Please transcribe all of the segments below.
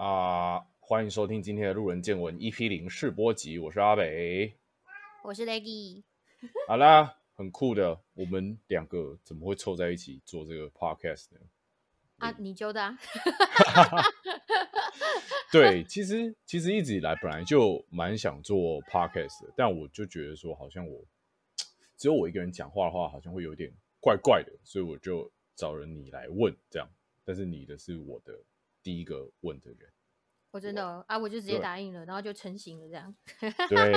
啊、欢迎收听今天的路人见闻 EP 零试播集，我是阿北。我是 Leggy，好啦，很酷的，我们两个怎么会凑在一起做这个 podcast 呢？啊，你揪的啊？对，其实其实一直以来本来就蛮想做 podcast 的，但我就觉得说，好像我只有我一个人讲话的话，好像会有点怪怪的，所以我就找人你来问这样。但是你的是我的第一个问的人，我真的哦啊，我就直接答应了，然后就成型了这样。对。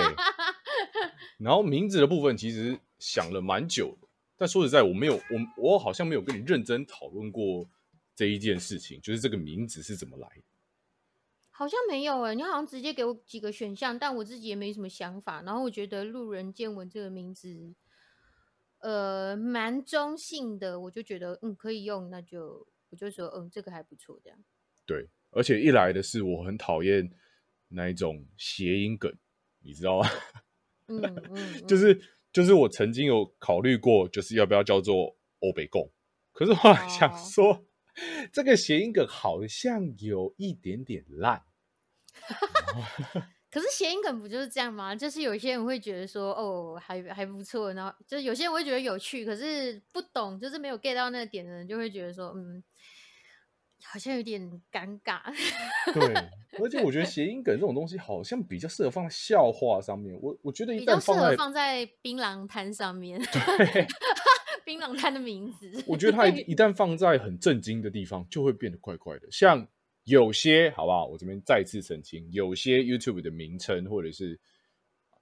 然后名字的部分其实想了蛮久的，但说实在，我没有我我好像没有跟你认真讨论过这一件事情，就是这个名字是怎么来的。好像没有哎，你好像直接给我几个选项，但我自己也没什么想法。然后我觉得“路人见闻”这个名字，呃，蛮中性的，我就觉得嗯可以用，那就我就说嗯这个还不错这样。对，而且一来的是我很讨厌那一种谐音梗，你知道吗？嗯 嗯，嗯就是就是我曾经有考虑过，就是要不要叫做欧北共，可是后来想哦说，这个谐音梗好像有一点点烂。可是谐音梗不就是这样吗？就是有些人会觉得说，哦，还还不错，然后就是有些人会觉得有趣，可是不懂，就是没有 get 到那个点的人，就会觉得说，嗯，好像有点尴尬。对，而且我觉得谐音梗这种东西好像比较适合放在笑话上面。我我觉得一比较适合旦放在，槟榔摊上面，对，槟榔摊的名字。我觉得它一一旦放在很震惊的地方，就会变得怪怪的。像有些好不好？我这边再次澄清，有些 YouTube 的名称或者是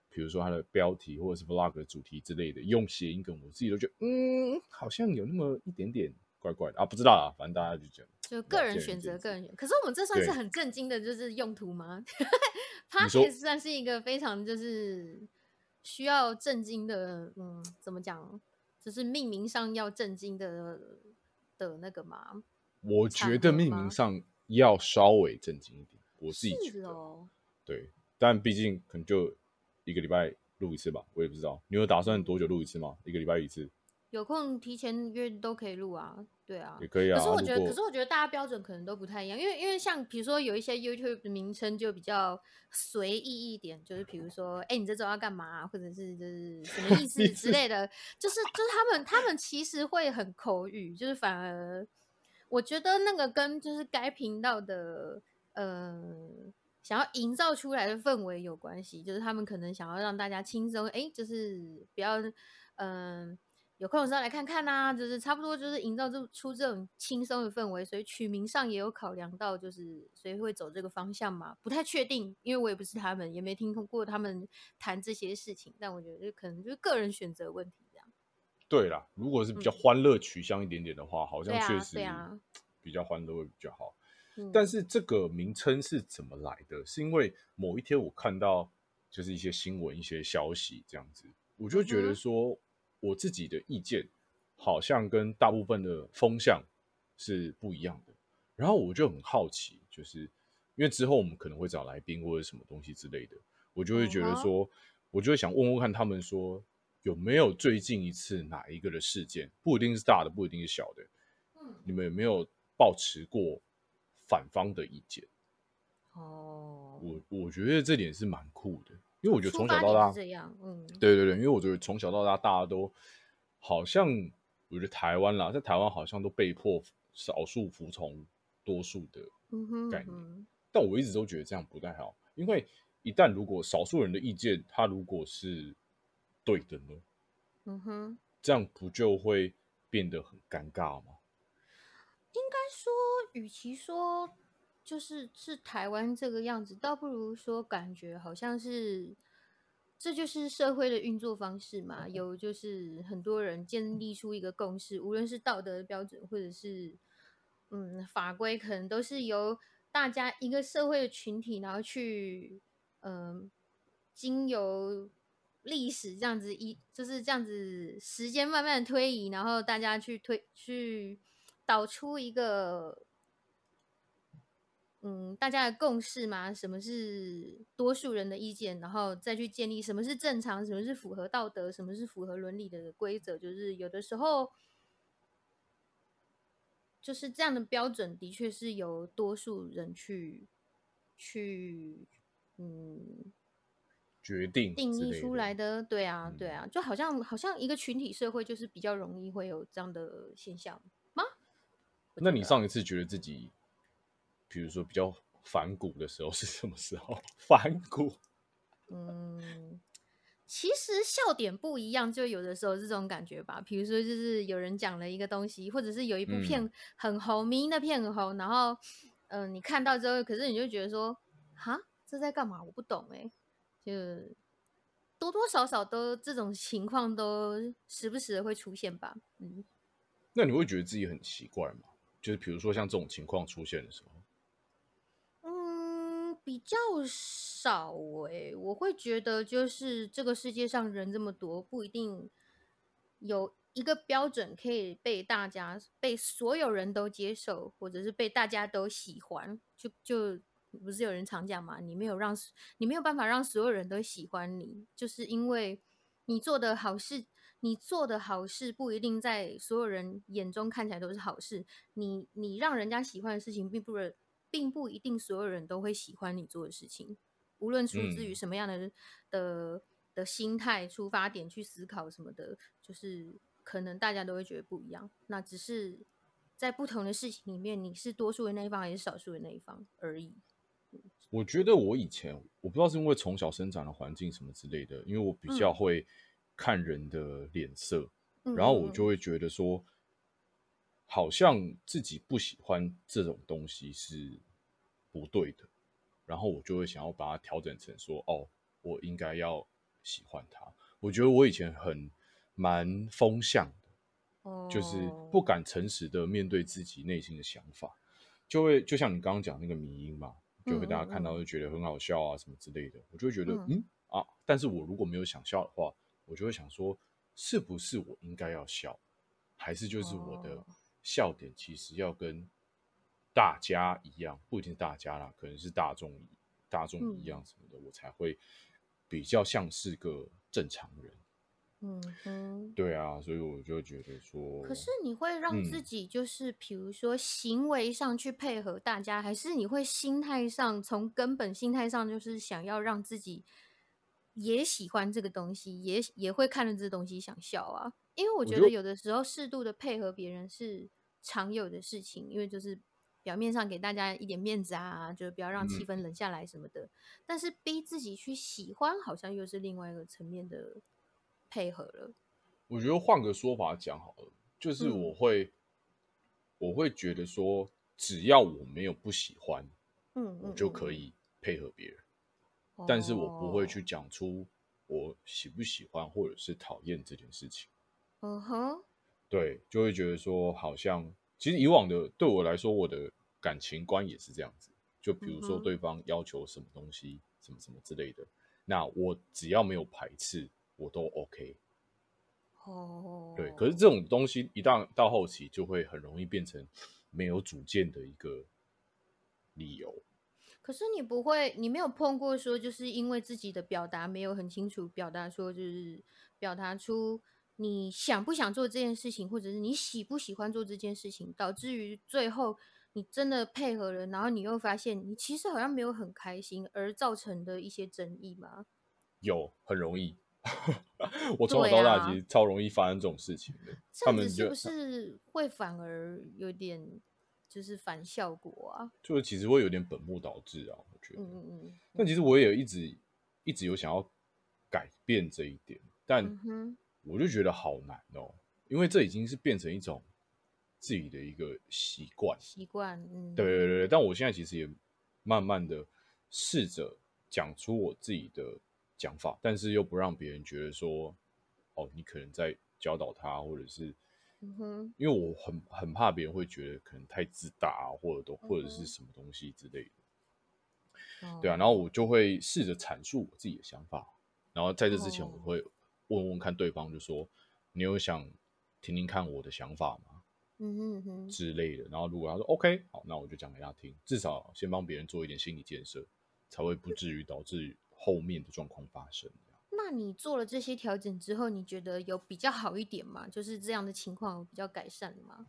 比如说它的标题或者是 Vlog 的主题之类的，用谐音梗，我自己都觉得嗯，好像有那么一点点怪怪的啊，不知道啊，反正大家就这样。就个人选择，个人选。可是我们这算是很震惊的，就是用途吗 你说？Podcast 算是一个非常就是需要震惊的，嗯，怎么讲？就是命名上要震惊的的那个嘛。我觉得命名上要稍微震惊一点，我自己觉得。哦，对，但毕竟可能就一个礼拜录一次吧，我也不知道。你有打算多久录一次吗？一个礼拜一次有空提前约都可以录啊，对啊也。可以啊。可是我觉得，可是我觉得大家标准可能都不太一样，因为因为像比如说有一些 YouTube 的名称就比较随意一点，就是比如说，哎、你这周要干嘛，或者是就是什么意 思之类的，就是就是他们他们其实会很口语，就是反而我觉得那个跟就是该频道的呃想要营造出来的氛围有关系，就是他们可能想要让大家轻松，哎、就是不要嗯。有空的时候来看看呐、就是差不多就是营造这出这种轻松的氛围，所以取名上也有考量到，就是所以会走这个方向嘛，不太确定，因为我也不是他们，也没听过他们谈这些事情，但我觉得就可能就是个人选择问题这样。对啦，如果是比较嗯欢乐取向一点点的话，好像确实比较欢乐会比较好。嗯，但是这个名称是怎么来的？是因为某一天我看到就是一些新闻、一些消息这样子，我就觉得说我自己的意见好像跟大部分的风向是不一样的。然后我就很好奇，就是因为之后我们可能会找来宾或者什么东西之类的，我就会觉得说，我就会想问问看他们说有没有最近一次哪一个的事件，不一定是大的，不一定是小的，嗯你们有没有抱持过反方的意见？哦，我我觉得这点是蛮酷的，因为我觉得从小到大是，这样，嗯，对对对，因为我觉得从小到大大家都好像，我觉得台湾啦，在台湾好像都被迫少数服从多数的概念，嗯哼。但我一直都觉得这样不太好，因为一旦如果少数人的意见他如果是对的呢，嗯哼，这样不就会变得很尴尬吗？应该说，与其说就是是台湾这个样子，倒不如说感觉好像是，这就是社会的运作方式嘛。有就是很多人建立出一个共识，无论是道德的标准，或者是嗯法规，可能都是由大家一个社会的群体，然后去嗯、经由历史这样子一就是这样子，时间慢慢推移，然后大家去推去导出一个嗯大家的共识嘛，什么是多数人的意见，然后再去建立什么是正常，什么是符合道德，什么是符合伦理的规则，就是有的时候。就是这样的标准，的确是由多数人去去嗯决定定义出来的。对啊，对嗯啊，就好像好像一个群体社会就是比较容易会有这样的现象吗？那你上一次觉得自己，比如说比较反骨的时候是什么时候？反骨，嗯，其实笑点不一样，就有的时候是这种感觉吧。比如说，就是有人讲了一个东西，或者是有一部片嗯很红，明的片很红，然后，嗯、你看到之后，可是你就觉得说，哈，这在干嘛？我不懂哎、就多多少少都这种情况都时不时的会出现吧。嗯，那你会觉得自己很奇怪吗？就是比如说像这种情况出现的时候，嗯，比较少诶、我会觉得就是这个世界上人这么多，不一定有一个标准可以被大家、被所有人都接受，或者是被大家都喜欢。就就不是有人常讲嘛，你没有让你没有办法让所有人都喜欢你，就是因为你做的好事。你做的好事不一定在所有人眼中看起来都是好事，你你让人家喜欢的事情，并不是并不一定所有人都会喜欢你做的事情，无论出自于嗯。什么样的、的的心态出发点去思考什么的，就是可能大家都会觉得不一样。那只是在不同的事情里面，你是多数的那一方还是少数的那一方而已。我觉得我以前我不知道是因为从小生长的环境什么之类的，因为我比较嗯会看人的脸色，嗯然后我嗯就会觉得说，好像自己不喜欢这种东西是不对的，然后我就会想要把它调整成说，哦，我应该要喜欢它。我觉得我以前很蛮风向的，哦就是不敢诚实的面对自己内心的想法，就会就像你刚刚讲那个迷音嘛，就会大家看到就觉得很好笑啊什么之类的，我就会觉得嗯。嗯啊，但是我如果没有想笑的话，我就会想说，是不是我应该要笑，还是就是我的哦笑点其实要跟大家一样，不一定是大家啦，可能是大众大众一嗯样什么的，我才会比较像是个正常人。嗯哼。对啊，所以我就觉得说，可是你会让自嗯己就是，比如说行为上去配合大家，还是你会心态上从根本心态上就是想要让自己也喜欢这个东西，也也会看着这东西想笑啊？因为我觉觉得得有的时候适度的配合别人是常有的事情，因为就是表面上给大家一点面子啊，就是不要让气嗯氛冷下来什么的。但是逼自己去喜欢，好像又是另外一个层面的配合了。我觉得换个说法讲好了，就是嗯我会，我会觉得说，只要我没有不喜欢，嗯，我就可以配合别人，但是我不会去哦讲出我喜不喜欢或者是讨厌这件事情。嗯哼，对，就会觉得说，好像其实以往的对我来说，我的感情观也是这样子。就比如说对方要求什么东西，什么什么之类的，那我只要没有排斥，我都 OK。哦，对，可是这种东西一旦到后期，就会很容易变成没有主见的一个理由。可是你不会，你没有碰过说，就是因为自己的表达没有很清楚，表达说就是表达出你想不想做这件事情，或者是你喜不喜欢做这件事情，导致于最后你真的配合了，然后你又发现你其实好像没有很开心，而造成的一些争议吗？有很容易，我从小到大其实超容易发生这种事情的。他们是不是会反而有点就是反效果啊？就是其实会有点本末倒置啊，我觉得。嗯嗯嗯但其实我也一直一直有想要改变这一点，但嗯哼，我就觉得好难哦，因为这已经是变成一种自己的一个习惯。习惯，嗯，对对对对，但我现在其实也慢慢的试着讲出我自己的讲法，但是又不让别人觉得说，哦，你可能在教导他，或者是嗯哼，因为我很很怕别人会觉得可能太自大啊，或者都或者是什么东西之类的。哦对啊，然后我就会试着阐述我自己的想法，然后在这之前我哦会问问看对方，就说你有想听听看我的想法吗嗯哼嗯哼，之类的。然后如果他说 OK，好，那我就讲给他听，至少先帮别人做一点心理建设，才会不至于导致后面的状况发生。那你做了这些调整之后，你觉得有比较好一点吗？就是这样的情况有比较改善了吗？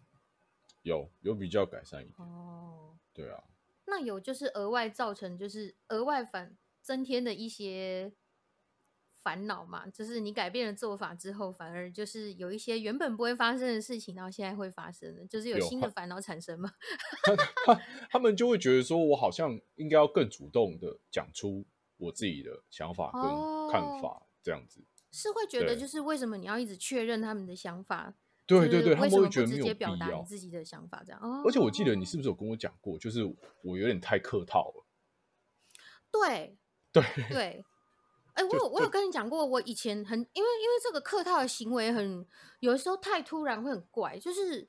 有有比较改善一点，哦，对啊，那有就是额外造成就是额外反增添的一些烦恼嘛？就是你改变了做法之后，反而就是有一些原本不会发生的事情，然后现在会发生的，就是有新的烦恼产生嘛？他他们就会觉得说，我好像应该要更主动的讲出我自己的想法跟看法，这样子。是会觉得就是为什么你要一直确认他们的想法？对对对，他们会觉得没有必直接表达要你。自己的想法？这样哦。而且我记得你是不是有跟我讲过，就是我有点太客套了。对对对，哎、我有我有跟你讲过，我以前很因为因为这个客套的行为很有的时候太突然会很怪，就是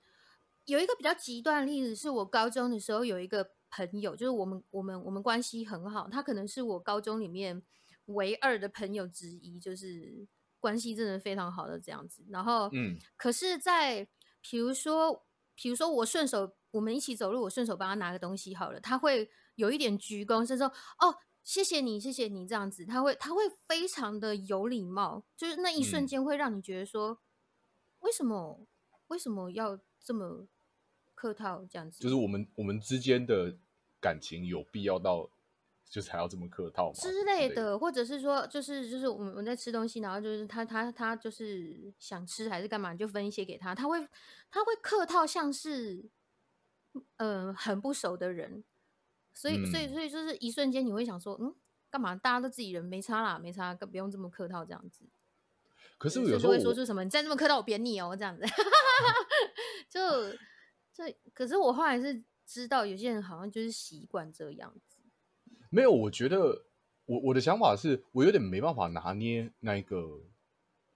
有一个比较极端的例子，是我高中的时候有一个朋友，就是我们我们我们关系很好，他可能是我高中里面唯二的朋友之一，就是关系真的非常好的这样子。然后，嗯，可是在，比如说，比如说我顺手我们一起走路，我顺手帮他拿个东西好了，他会有一点鞠躬，是说哦。谢谢你，谢谢你，这样子，他会他会非常的有礼貌，就是那一瞬嗯间会让你觉得说，为什么为什么要这么客套这样子？就是我们我们之间的感情有必要到就是还要这么客套吗？之类的，或者是说，就是就是我们我们在吃东西，然后就是他他他就是想吃还是干嘛，就分一些给他，他会他会客套，像是嗯、呃很不熟的人，所以所以嗯所以就是一瞬间你会想说，嗯，干嘛大家都自己人，没差啦，没差，不用这么客套这样子。可是有时候会说出什么，你再这么客套，我扁你哦，这样子。就这，可是我后来是知道，有些人好像就是习惯这样子。没有，我觉得我我的想法是我有点没办法拿捏那一个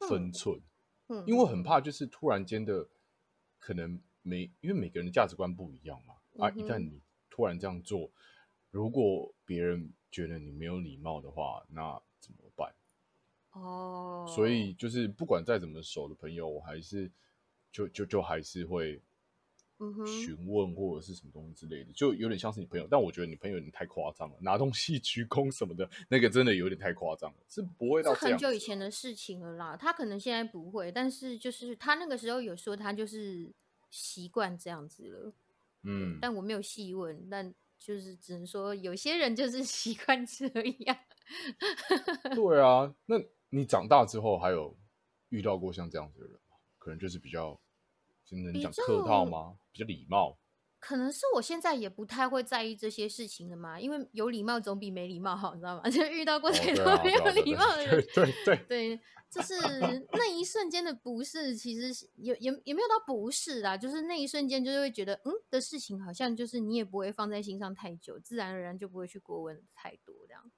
分寸，嗯，因为我很怕就是突然间的可能每因为每个人的价值观不一样嘛，啊，一旦你突然这样做，如果别人觉得你没有礼貌的话，那怎么办？哦，所以就是不管再怎么熟的朋友，我还是就就就还是会询问或者是什么东西之类的，就有点像是你朋友，但我觉得你朋友有点太夸张了，拿东西 鞠躬什么的，那个真的有点太夸张了，是不会到这。很久以前的事情了啦，他可能现在不会，但是就是他那个时候有说他就是习惯这样子了，嗯，但我没有细问，但就是只能说有些人就是 习惯这样。对啊，那你长大之后还有遇到过像这样子的人吗？可能就是比较，真的你讲客套吗？比较礼貌。可能是我现在也不太会在意这些事情了嘛，因为有礼貌总比没礼貌好，你知道吗？就遇到过哦，太对啊，多没有礼貌的对人，对对，对，就是那一瞬间的不适，其实也也也没有到不适啦，就是那一瞬间就是会觉得，嗯的事情好像就是你也不会放在心上太久，自然而然就不会去过问太多这样。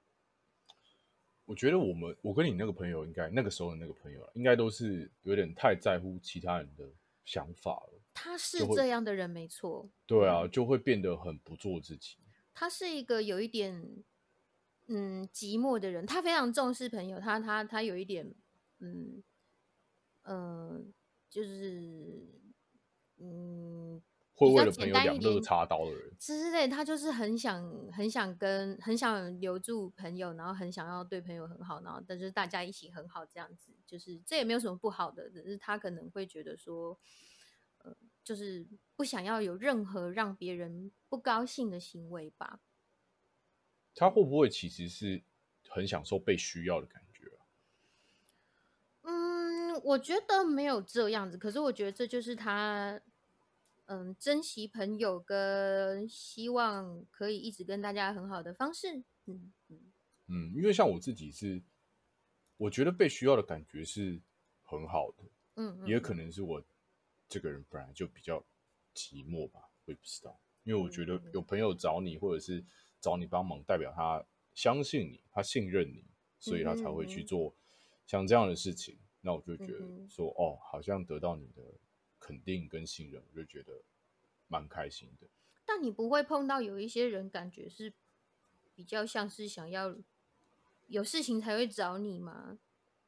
我觉得我们我跟你那个朋友，应该那个时候的那个朋友啊，应该都是有点太在乎其他人的想法了。他是这样的人没错，对啊，就会变得很不做自己。他是一个有一点嗯寂寞的人，他非常重视朋友，他他他有一点嗯呃就是嗯会为了朋友两肋插刀的人。之类，他就是很想很想跟很想留住朋友，然后很想要对朋友很好，然后但是大家一起很好这样子，就是这也没有什么不好的，只是他可能会觉得说，呃，就是不想要有任何让别人不高兴的行为吧。他会不会其实是很享受被需要的感觉啊？嗯，我觉得没有这样子，可是我觉得这就是他，嗯，珍惜朋友跟希望可以一直跟大家很好的方式。嗯嗯嗯，因为像我自己是，我觉得被需要的感觉是很好的，嗯，也嗯可能是我这个人本来就比较寂寞吧，我也不知道。因为我觉得嗯有朋友找你，或者是找你帮忙，代表他相信你，他信任你，所以他才会去做像这样的事情。那我就觉得说，哦，好像得到你的肯定跟信任，我就觉得蛮开心的。但你不会碰到有一些人，感觉是比较像是想要有事情才会找你吗？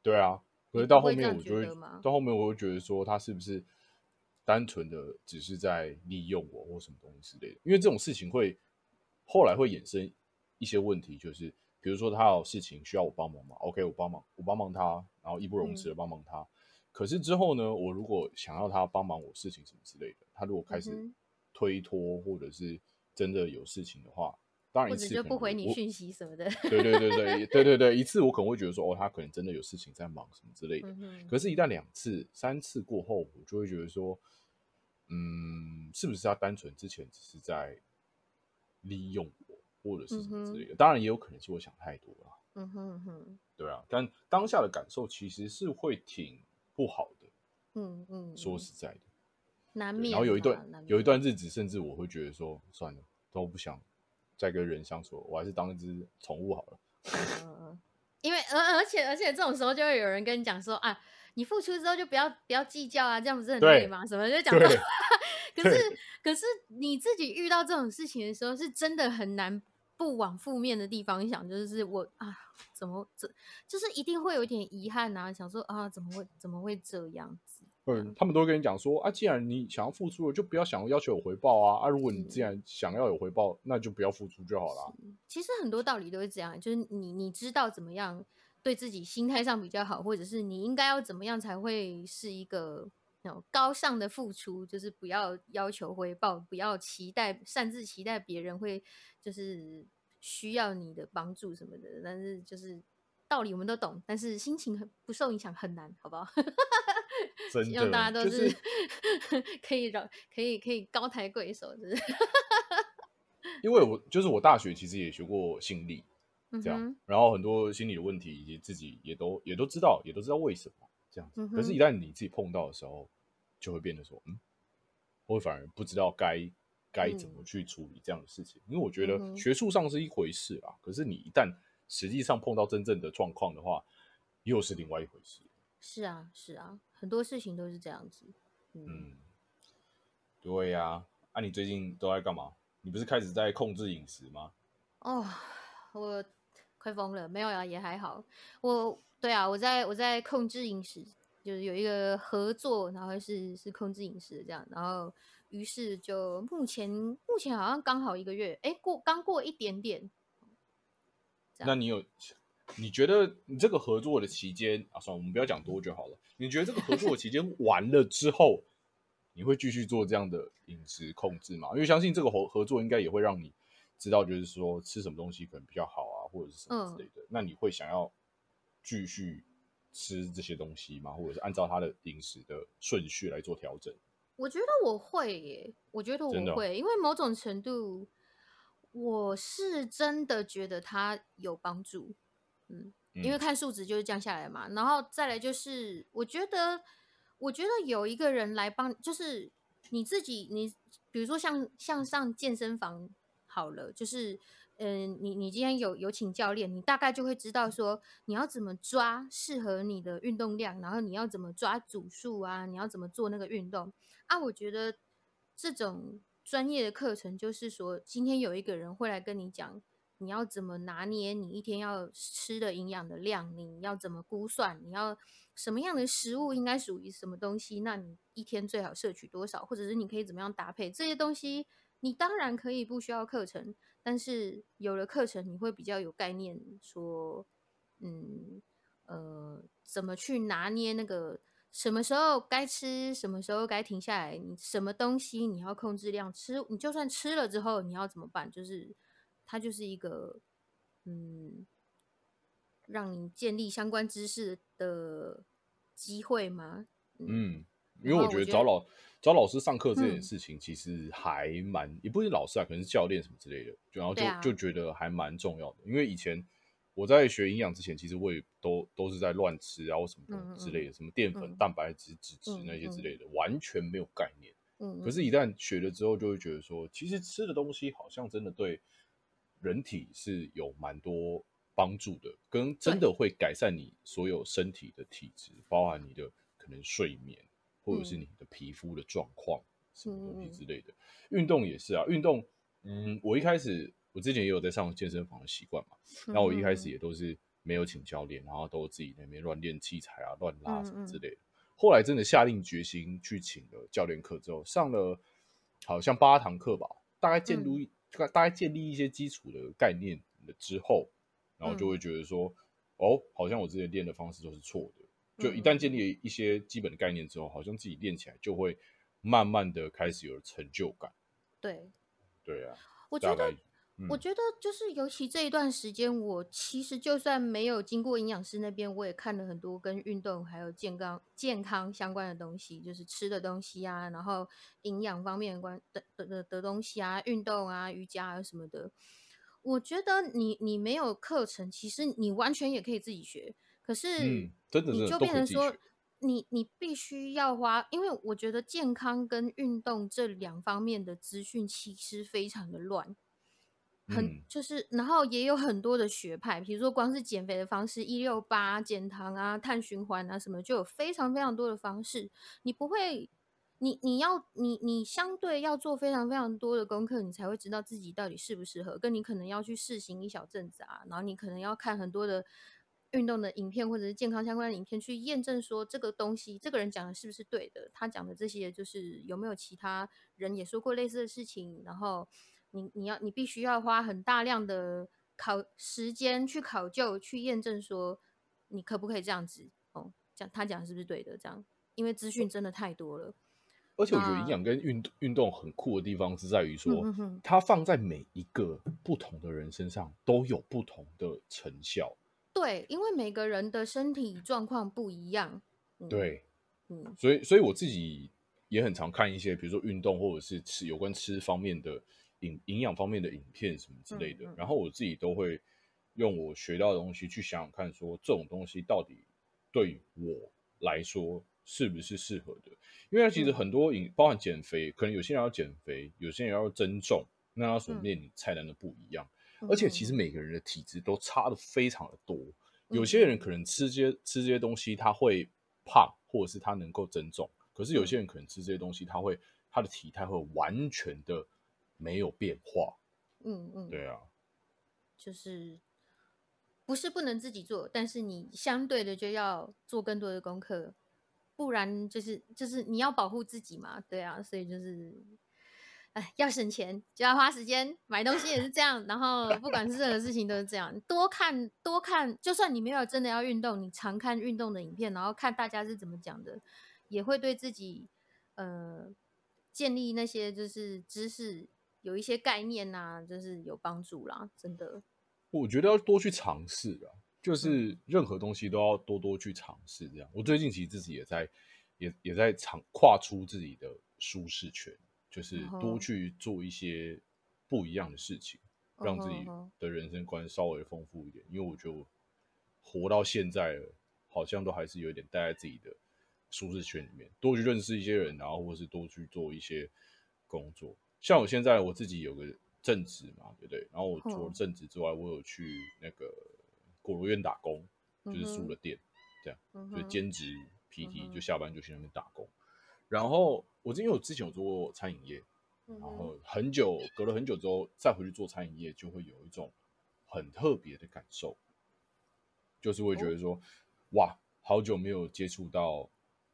对啊，可你是到后面我就会到后面我会觉得说他是不是单纯的只是在利用我或什么东西之类的？因为这种事情会后来会衍生一些问题，就是比如说他有事情需要我帮忙嘛，OK，我帮忙，我帮忙他，然后义不容辞嗯的帮忙他。可是之后呢，我如果想要他帮忙我事情什么之类的，他如果开始推脱或者是真的有事情的话，当然或者一次可能就不回你讯息什么的。对对对对 对对对，一次我可能会觉得说，哦，他可能真的有事情在忙什么之类的。嗯，可是，一旦两次、三次过后，我就会觉得说，嗯，是不是他单纯之前只是在利用我，或者是什么之类的？当然，也有可能是我想太多了，嗯哼嗯哼，对啊。但当下的感受其实是会挺不好的，嗯嗯，说嗯实在的。难免然后有一段有一段日子，甚至我会觉得说，算了，都不想再跟人相处，我还是当一只宠物好了。嗯嗯，因为而而且而且这种时候就会有人跟你讲说啊，你付出之后就不要不要计较啊，这样不是很对累吗？什么就讲这种对话。可是可是你自己遇到这种事情的时候，是真的很难不往负面的地方想，就是我啊，怎么这就是一定会有一点遗憾啊，想说啊，怎么会怎么会这样子？嗯，他们都会跟你讲说啊，既然你想要付出了，就不要想要要求有回报啊啊！如果你既然想要有回报，那就不要付出就好了。其实很多道理都是这样，就是你你知道怎么样对自己心态上比较好，或者是你应该要怎么样才会是一个那种高尚的付出，就是不要要求回报，不要期待擅自期待别人会就是需要你的帮助什么的。但是就是道理我们都懂，但是心情很不受影响很难，好不好？真希望大家的，都就是 可以让可以可以高抬贵手，就 是因为我就是我大学其实也学过心理，这样，嗯然后很多心理的问题，以及自己也都也都知道，也都知道为什么这样子。嗯可是，一旦你自己碰到的时候，就会变得说，嗯，我反而不知道该该怎么嗯去处理这样的事情。因为我觉得学术上是一回事啊，可是你一旦实际上碰到真正的状况的话，又是另外一回事。是啊是啊，很多事情都是这样子。嗯嗯，对呀、啊，你最近都在干嘛？你不是开始在控制饮食吗？哦，我快疯了，没有呀，也还好。我对啊，我在我在控制饮食，就是有一个合作，然后是是控制饮食这样，然后于是就目前目前好像刚好一个月，哎，过刚过一点点。那你有你觉得你这个合作的期间啊，算了，我们不要讲多就好了。你觉得这个合作的期间完了之后，你会继续做这样的饮食控制吗？因为相信这个合合作应该也会让你知道，就是说吃什么东西可能比较好啊，或者是什么之类的。那你会想要继续吃这些东西吗？或者是按照他的饮食的顺序来做调整？我觉得我会耶，我觉得我会，因为某种程度，我是真的觉得它有帮助。嗯，因为嗯看数值就是降下来嘛，然后再来就是，我觉得，我觉得有一个人来帮，就是你自己，你比如说像像上健身房好了，就是。嗯，你你今天有有请教练，你大概就会知道说你要怎么抓适合你的运动量，然后你要怎么抓组数啊，你要怎么做那个运动啊。我觉得这种专业的课程，就是说今天有一个人会来跟你讲，你要怎么拿捏你一天要吃的营养的量，你要怎么估算，你要什么样的食物应该属于什么东西，那你一天最好摄取多少，或者是你可以怎么样搭配这些东西。你当然可以不需要课程，但是有了课程，你会比较有概念，说，嗯，呃，怎么去拿捏那个什么时候该吃，什么时候该停下来，你什么东西你要控制量吃，你就算吃了之后你要怎么办？就是它就是一个，嗯，让你建立相关知识的机会吗？嗯，因为我觉得找老找老师上课这件嗯事情其实还蛮，也不是老师啊，可能是教练什么之类的，就然后就、啊就觉得还蛮重要的。因为以前我在学营养之前，其实我也都都是在乱吃啊，或什么之类的，什么淀粉、嗯蛋白质、脂质嗯那些之嗯类的，完全没有概念。嗯，可是，一旦学了之后，就会觉得说，其实吃的东西好像真的对人体是有蛮多帮助的，跟真的会改善你所有身体的体质，包含你的可能睡眠，或者是嗯。你的皮肤的状况，什么东西之类的。运动也是啊，运动，嗯，我一开始我之前也有在上健身房的习惯嘛，那我一开始嗯也都是没有请教练，然后都自己那边乱练器材啊、乱拉什么嗯之类的。后来真的下定决心去请了教练课之后，上了好像八堂课吧，大概建嗯立、大大概建立一些基础的概念了之后，然后就嗯会觉得说，哦，好像我之前练的方式都是错的。就一嗯旦建立一些基本的概念之后，好像自己练起来就会慢慢的开始有成就感。对，对啊，我觉得我觉得就是尤其这一段时间，我其实就算没有经过营养师那边，我也看了很多跟运动还有健康健康相关的东西，就是吃的东西啊，然后营养方面关的的的的东西啊，运动啊，瑜伽啊什么的。我觉得你你没有课程，其实你完全也可以自己学。可是，真的你就变成说，你你必须要花，因为我觉得健康跟运动这两方面的资讯其实非常的乱，很就是，然后也有很多的学派，比如说光是减肥的方式，一六八减糖啊、碳循环啊什么，就有非常非常多的方式，你不会。你你要你你相对要做非常非常多的功课，你才会知道自己到底适不适合。跟你可能要去试行一小阵子啊，然后你可能要看很多的运动的影片或者是健康相关的影片，去验证说这个东西这个人讲的是不是对的。他讲的这些就是有没有其他人也说过类似的事情。然后你你要你必须要花很大量的考时间去考究去验证说你可不可以这样子哦，讲他讲的是不是对的？这样，因为资讯真的太多了。而且我觉得营养跟运运动很酷的地方是在于说，它放在每一个不同的人身上都有不同的成效。对，因为每个人的身体状况不一样。对，嗯，所以所以我自己也很常看一些，比如说运动或者是吃有关吃方面的营营养方面的影片什么之类的。然后我自己都会用我学到的东西去想想看，说这种东西到底对我来说。是不是适合的？因为其实很多饮包含减肥，可能有些人要减肥，有些人要增重，那他所面临菜单的不一样。而且其实每个人的体质都差的非常的多。有些人可能吃这些吃这些东西，他会胖，或者是他能够增重。可是有些人可能吃这些东西，他会他的体态会完全的没有变化。嗯嗯，对啊，就是不是不能自己做，但是你相对的就要做更多的功课。不然就是就是你要保护自己嘛，对啊，所以就是，哎，要省钱就要花时间，买东西也是这样，然后不管是任何事情都是这样，多看多看，就算你没有真的要运动，你常看运动的影片，然后看大家是怎么讲的，也会对自己呃建立那些就是知识有一些概念呐，就是有帮助啦，真的。我觉得要多去尝试啊。就是任何东西都要多多去尝试，这样。我最近其实自己也在，也也在尝跨出自己的舒适圈，就是多去做一些不一样的事情，让自己的人生观稍微丰富一点。因为我就活到现在了，好像都还是有点待在自己的舒适圈里面，多去认识一些人，然后或是多去做一些工作。像我现在我自己有个正职嘛，对不对？然后我除了正职之外，我有去那个。果罗院打工就是素了店，这样就兼职 PT，就下班就去那边打工。然后我因为我之前有做过餐饮业，然后很久隔了很久之后再回去做餐饮业，就会有一种很特别的感受，就是会觉得说，哇，好久没有接触到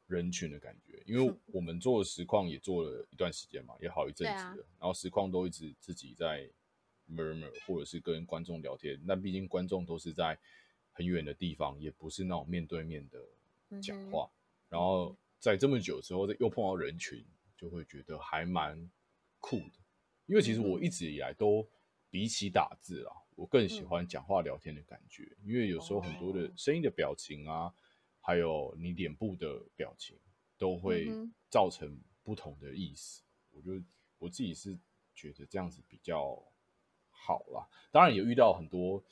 人群的感觉。因为我们做实况也做了一段时间嘛，也好一阵子了，然后实况都一直自己在。murmur 或者是跟观众聊天，但毕竟观众都是在很远的地方，也不是那种面对面的讲话。然后在这么久之后，又碰到人群，就会觉得还蛮酷的。因为其实我一直以来都比起打字啊，我更喜欢讲话聊天的感觉。因为有时候很多的声音的表情啊，还有你脸部的表情，都会造成不同的意思。我就我自己是觉得这样子比较。好啦，当然也遇到很多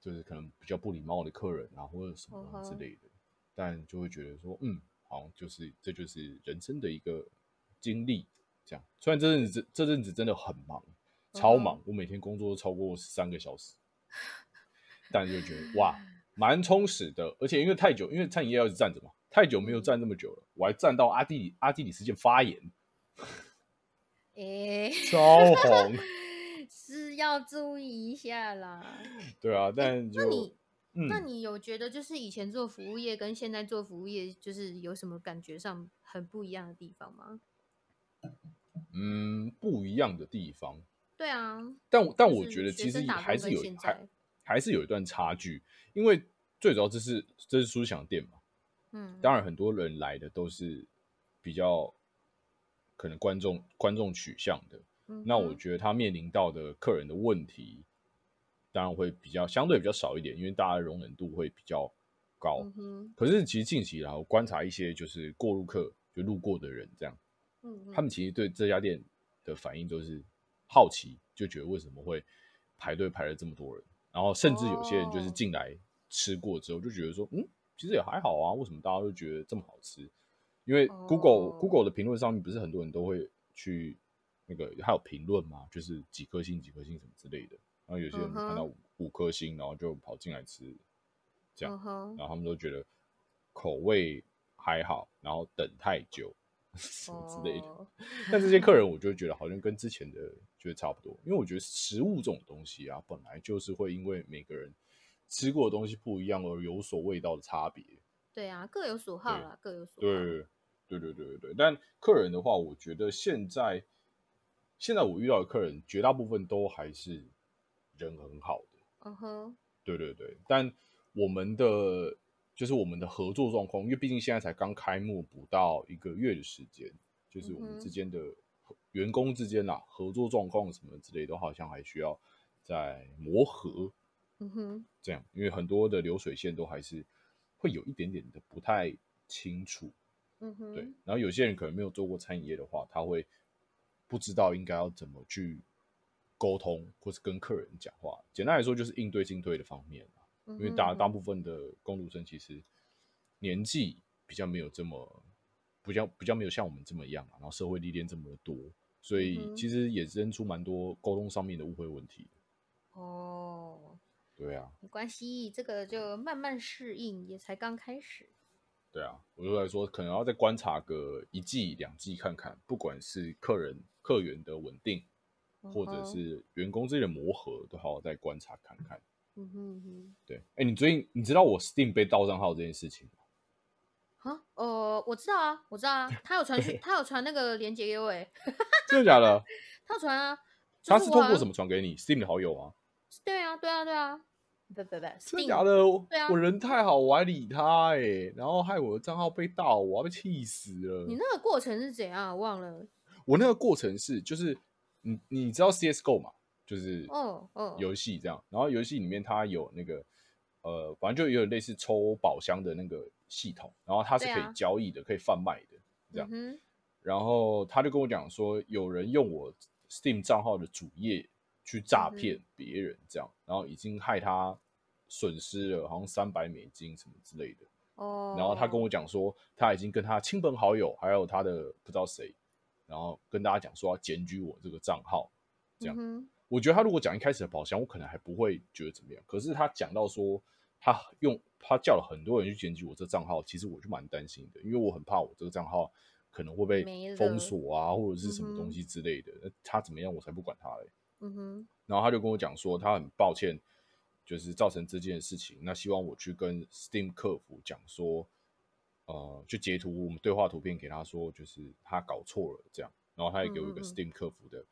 就是可能比较不礼貌的客人啊，或者什么之类的，但就会觉得说，嗯，好像就是这就是人生的一个经历。这样，虽然这阵子这阵子真的很忙，超忙，我每天工作都超过三个小时，但就觉得哇，蛮充实的。而且因为太久，因为餐饮业要一直站着嘛，太久没有站那么久了，我还站到阿地里阿地里事件发炎，诶，超红。是要注意一下啦。对啊，但那你，那你有觉得就是以前做服务业跟现在做服务业，就是有什么感觉上很不一样的地方吗？嗯，不一样的地方。对啊。但但我觉得其实还是有还还是有一段差距，因为最主要这是这是书香店嘛。嗯。当然，很多人来的都是比较可能观众观众取向的。那我觉得他面临到的客人的问题，当然会比较相对比较少一点，因为大家容忍度会比较高。可是其实近期来我观察一些就是过路客，就路过的人这样，嗯，他们其实对这家店的反应都是好奇，就觉得为什么会排队排了这么多人，然后甚至有些人就是进来吃过之后就觉得说，嗯，其实也还好啊，为什么大家都觉得这么好吃？因为 Google Google 的评论上面不是很多人都会去。那个还有评论嘛，就是几颗星、几颗星什么之类的。然后有些人看到五颗星，然后就跑进来吃，这样，然后他们都觉得口味还好，然后等太久 什么之类的。但这些客人，我就觉得好像跟之前的觉得差不多，因为我觉得食物这种东西啊，本来就是会因为每个人吃过的东西不一样而有所味道的差别。对啊，各有所好啦，各有所对对对对对对。但客人的话，我觉得现在。现在我遇到的客人，绝大部分都还是人很好的。嗯哼，对对对。但我们的就是我们的合作状况，因为毕竟现在才刚开幕不到一个月的时间，就是我们之间的员工之间呐，合作状况什么之类，都好像还需要在磨合。嗯哼，这样，因为很多的流水线都还是会有一点点的不太清楚。嗯哼，对。然后有些人可能没有做过餐饮业的话，他会。不知道应该要怎么去沟通，或是跟客人讲话。简单来说，就是应对进退的方面因为大大部分的工读生其实年纪比较没有这么，比较比较没有像我们这么样然后社会历练这么多，所以其实也生出蛮多沟通上面的误会问题。哦，对啊，没关系，这个就慢慢适应，也才刚开始。对啊，我就来说，可能要再观察个一季两季看看，不管是客人。客源的稳定，或者是员工之间的磨合，都好好再观察看看。嗯哼哼，对。哎，你最近你知道我 Steam 被盗账号这件事情吗？啊，呃，我知道啊，我知道啊，他有传讯，他有传那个链接给我，哎，真的假的？他传啊，他是通过什么传给你？Steam 的好友啊？对啊，对啊，对啊。不不不，真的假的？对啊，我人太好，我还理他哎，然后害我的账号被盗，我要被气死了。你那个过程是怎样？忘了。我那个过程是，就是你你知道 CSGO 嘛？就是哦哦游戏这样，然后游戏里面它有那个呃，反正就有点类似抽宝箱的那个系统，然后它是可以交易的，可以贩卖的这样。然后他就跟我讲说，有人用我 Steam 账号的主页去诈骗别人，这样，然后已经害他损失了好像三百美金什么之类的。哦。然后他跟我讲说，他已经跟他亲朋好友还有他的不知道谁。然后跟大家讲说要检举我这个账号，这样，我觉得他如果讲一开始的宝箱，我可能还不会觉得怎么样。可是他讲到说他用他叫了很多人去检举我这账号，其实我就蛮担心的，因为我很怕我这个账号可能会被封锁啊，或者是什么东西之类的。那他怎么样，我才不管他嘞。嗯哼。然后他就跟我讲说，他很抱歉，就是造成这件事情，那希望我去跟 Steam 客服讲说。呃，就截图我们对话图片给他说，就是他搞错了这样，然后他也给我一个 Steam 客服的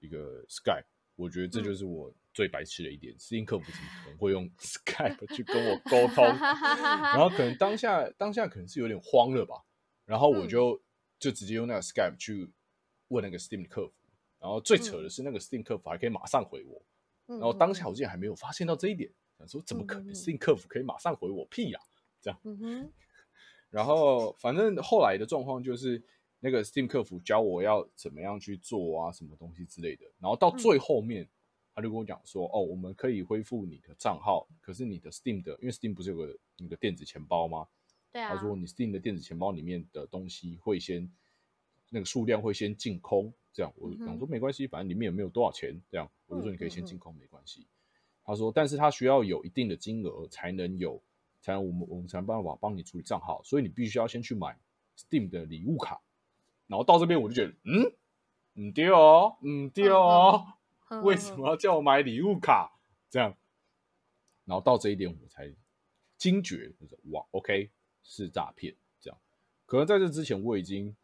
一个 Skype，我觉得这就是我最白痴的一点，Steam 客服怎么可能会用 Skype 去跟我沟通？然后可能当下当下可能是有点慌了吧，然后我就就直接用那个 Skype 去问那个 Steam 客服，然后最扯的是那个 Steam 客服还可以马上回我，然后当下我竟然还没有发现到这一点，想说怎么可能 Steam 客服可以马上回我？屁呀，这样。然后，反正后来的状况就是，那个 Steam 客服教我要怎么样去做啊，什么东西之类的。然后到最后面，他就跟我讲说：“哦，我们可以恢复你的账号，可是你的 Steam 的，因为 Steam 不是有个那个电子钱包吗？对啊。他说你 Steam 的电子钱包里面的东西会先那个数量会先净空，这样我讲说没关系，反正里面也没有多少钱，这样我就说你可以先净空没关系。他说，但是他需要有一定的金额才能有。才能我们我们才能办法帮你处理账号，所以你必须要先去买 Steam 的礼物卡，然后到这边我就觉得，嗯，嗯对哦，嗯对哦，为什么要叫我买礼物卡？这样，然后到这一点我才惊觉，就是哇，OK 是诈骗，这样。可能在这之前我已经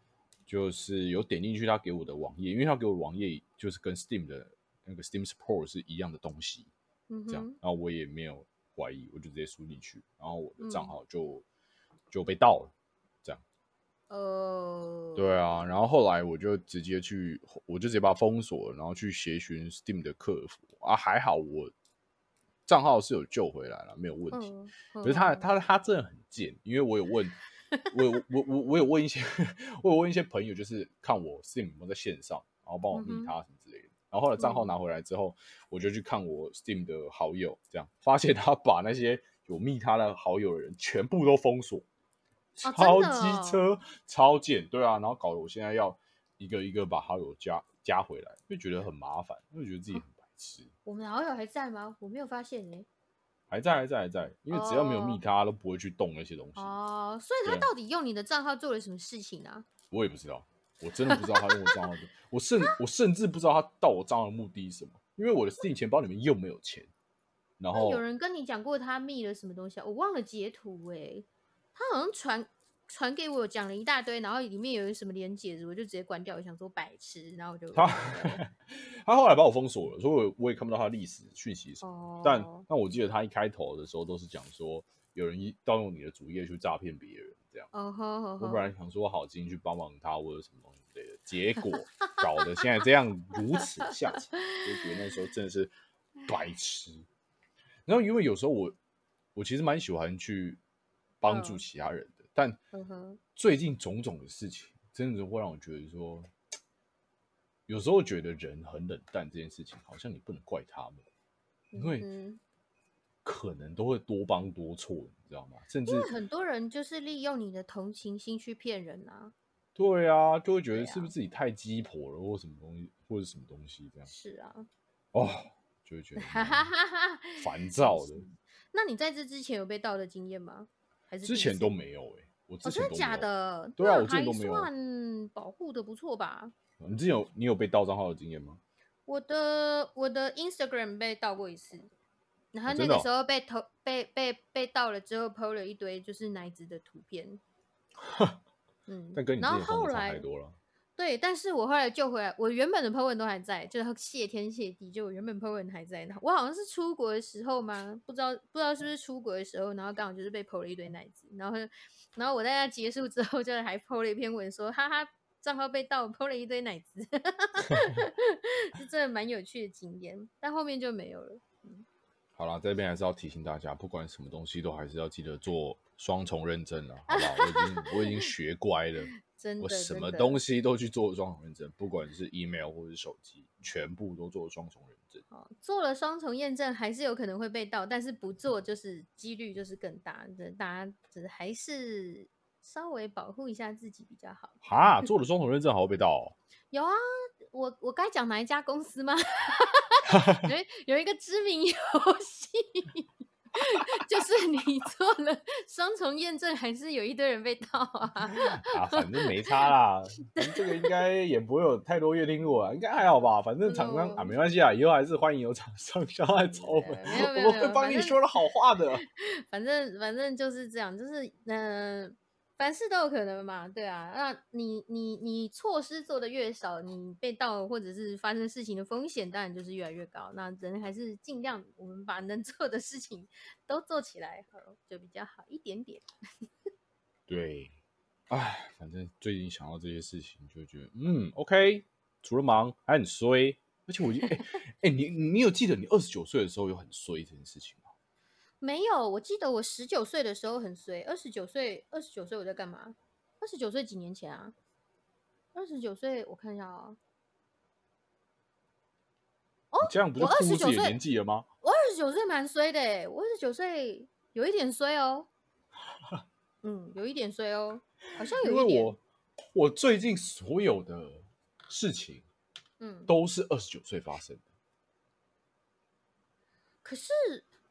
就是有点进去他给我的网页，因为他给我的网页就是跟 Steam 的那个 Steam Support 是一样的东西，这样，然后我也没有。怀疑我就直接输进去，然后我的账号就就被盗了。哦，对啊，然后后来我就直接去，我就直接把它封锁了，然后去协寻 Steam 的客服。啊，还好我账号是有救回来了，没有问题。嗯，可是他嗯。他他真的很贱，因为我有问，我有我我我有问一些，我有问一些朋友，就是看我 Steam 有没有在线上，然后帮我密他什么之类的。然后后来账号嗯。拿回来之后，我就去看我 Steam 的好友，这样发现他把那些有密他的好友的人全部都封锁，超机车、超贱，对啊，然后搞得我现在要一个一个把好友加加回来，就觉得很麻烦，就觉得自己很白痴。我们的好友还在吗？我没有发现呢。还在，还在，还在，因为只要没有密哦他，都不会去动那些东西。哦，所以他到底用你的账号做了什么事情啊？我也不知道，我真的不知道他用我账号的，我甚我甚至不知道他盗我账号的目的是什么，因为我的 Steam 钱包里面又没有钱。然后有人跟你讲过他密了什么东西啊？我忘了截图哎、他好像传传给我讲了一大堆，然后里面有什么连接，我就直接关掉。我想说白痴，然后我就他 他后来把我封锁了，所以我我也看不到他历史讯息什么。哦，但但我记得他一开头的时候都是讲说有人一盗用你的主页去诈骗别人这样。哦我本来想说好心去帮帮他或者什么东西之类的，结果搞得现在这样 如此下场，就觉得那时候真的是白痴。然后因为有时候我我其实蛮喜欢去帮助嗯其他人的，但最近种种的事情，真的会让我觉得说，有时候觉得人很冷淡这件事情，好像你不能怪他们，因为嗯可能都会多帮多错，你知道吗？甚至很多人就是利用你的同情心去骗人啊。对啊，就会觉得是不是自己太鸡婆了，或什么东西，或者什么东西这样，是啊，哦，就会觉得。烦躁的。那你在这之前有被盗的经验吗？还是之前都没有哎、我之哦，真的假。的？对啊我之前都没有保护的不错吧？你之前有你有被盗账号的经验吗？我的我的 Instagram 被盗过一次，然后那个时候被偷被被被盗了之后，PO 了一堆就是奶子的图片。嗯，但跟你之然后前差后来太多了。对，但是我后来救回来，我原本的 po 文都还在，就是谢天谢地，就我原本 po 文还在。我好像是出国的时候吗？不知道不知道是不是出国的时候，然后刚好就是被 po 了一堆奶子，然后然后我在那结束之后，就还 po 了一篇文说，哈哈，账号被盗，po 了一堆奶子，是真的蛮有趣的经验，但后面就没有了。好啦，这边还是要提醒大家，不管什么东西都还是要记得做双重认证了，好不好？我已经我已经学乖了，真的，我什么东西都去做双重认证，不管是 email 或是手机，全部都做双重认证。哦，做了双重验证还是有可能会被盗，但是不做就是几率就是更大。这大家只还是稍微保护一下自己比较好。哈，做了 双重认证还会被盗、哦？有啊，我我该讲哪一家公司吗？有一有一个知名游戏，就是你做了双重验证，还是有一堆人被盗啊。啊，反正没差啦，这个应该也不会有太多月听过啊，应该还好吧。反正厂商啊，没关系啊，以后还是欢迎有厂商想要来找我们，我们会帮你说了好话的。反正反正就是这样，就是嗯、呃凡事都有可能嘛，对啊。那你你你措施做的越少，你被盗或者是发生事情的风险当然就是越来越高。那人还是尽量我们把能做的事情都做起来，好就比较好一点点。对，唉，反正最近想到这些事情，就觉得嗯，OK，除了忙还很衰，而且我已经哎哎，你你有记得你二十九岁的时候有很衰这件事情？没有，我记得我十九岁的时候很衰，二十九岁二十九岁我在干嘛？二十九岁几年前啊？二十九岁我看一下啊、哦这样不是我暴露自己29的岁年纪了吗？我二十九岁蛮衰的欸，我二十九岁有一点衰哦，嗯，有一点衰哦，好像有一点，为我我最近所有的事情嗯，都是二十九岁发生的。可是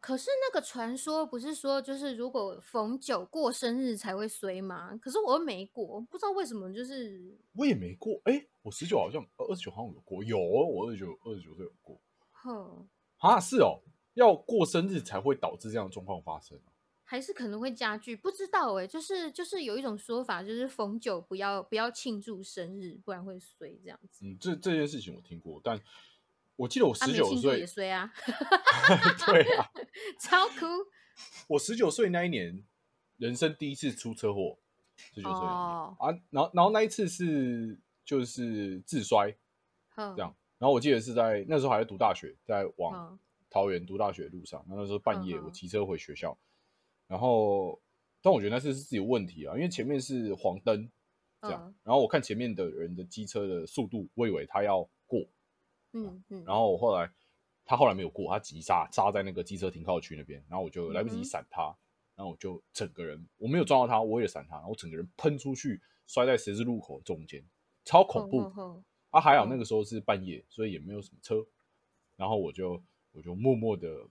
可是那个传说不是说就是如果逢九过生日才会衰吗？可是我又没过，不知道为什么，就是我也没过，哎、我十九好像二十九好像有过，有哦我二十九二十九岁有过哼，啊，是哦，要过生日才会导致这样的状况发生啊还是可能会加剧，不知道哎、就是就是有一种说法，就是逢九不要不要庆祝生日，不然会衰这样子。嗯，这这件事情我听过，但我记得我啊，十九岁，也衰啊，对啊，超酷。我十九岁那一年，人生第一次出车祸，十九岁啊，然后然后那一次是就是自摔这这样，然后我记得是在那时候还在读大学，在往嗯桃园读大学的路上，那那时候半夜我骑车回学校，然后但我觉得那次是自己有问题啊，因为前面是黄灯这样，嗯。然后我看前面的人的机车的速度，我以为他要过，嗯嗯，然后我后来他后来没有过，他急刹刹在那个机车停靠区那边，然后我就来不及闪他，然后我就整个人我没有撞到他，我也闪他，然后我整个人喷出去，摔在十字路口中间，超恐怖。啊，还好嗯那个时候是半夜，所以也没有什么车，然后我就我就默默的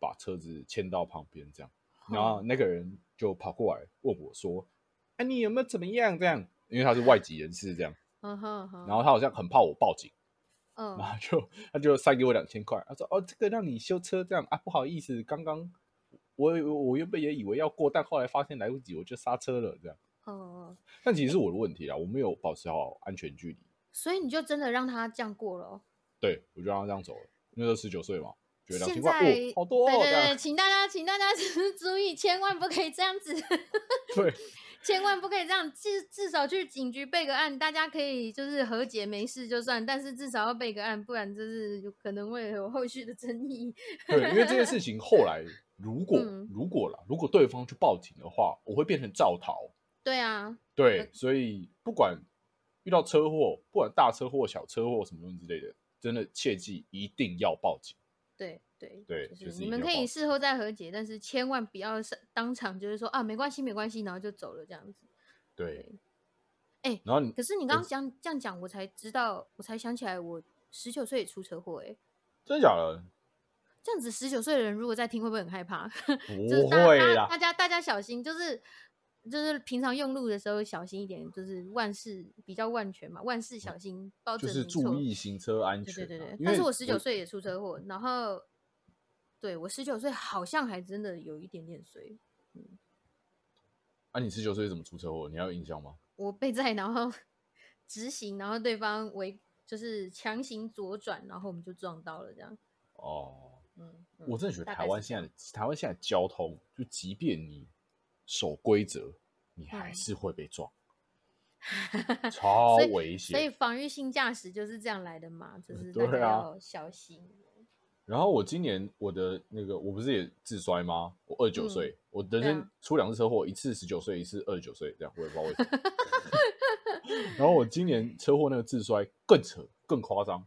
把车子牵到旁边这样，然后那个人就跑过来问我说：“啊，你有没有怎么样？”这样，因为他是外籍人士这样，然后他好像很怕我报警。嗯然后就他就塞给我两千块，他说：“哦，这个让你修车这样啊，不好意思，刚刚我我原本也以为要过，但后来发现来不及，我就刹车了这样。嗯嗯，但其实是我的问题啦，我没有保持好安全距离，所以你就真的让他这样过了哦。对我就让他这样走了。那时候十九岁嘛，觉得两现千块在哦，好多哦，对对对，请大家，请大家 注意，千万不可以这样子，对千万不可以这样，至至少去警局备个案，大家可以就是和解没事就算，但是至少要备个案，不然就是有可能会有后续的争议。对，因为这件事情后来如果、嗯如果啦，如果对方去报警的话，我会变成造逃。对啊，对，所以不管遇到车祸，不管大车祸、小车祸什么东西之类的，真的切记一定要报警。对对对就就是是你们可以事后再和解，但是千万不要是当场就是说啊没关系没关系，然后就走了这样子。对，哎然后你可是你刚刚讲这样讲，我才知道，我才想起来，我十九岁也出车祸哎、真的假的？这样子十九岁的人如果在听，会不会很害怕？不就是大会啦大大，家大家小心，就是就是平常用路的时候小心一点，就是万事比较万全嘛，万事小心，包就是准注意行车安全啊。对对但是我十九岁也出车祸，然后对我十九岁好像还真的有一点点衰，啊，你十九岁怎么出车祸？你还有印象吗？我被载，然后直行，然后对方违就是强行左转，然后我们就撞到了这样。哦，嗯，嗯我真的觉得台湾现在的台湾现在的交通，就即便你守规则，你还嗯是会被撞，超危险。所以防御性驾驶就是这样来的嘛，就是对大家啊要小心。然后我今年我的那个我不是也自摔吗？我二十九嗯岁，我人生出两次车祸，一次十九岁，一次二十九岁，这样我也不知道为什么。然后我今年车祸那个自摔更扯更夸张，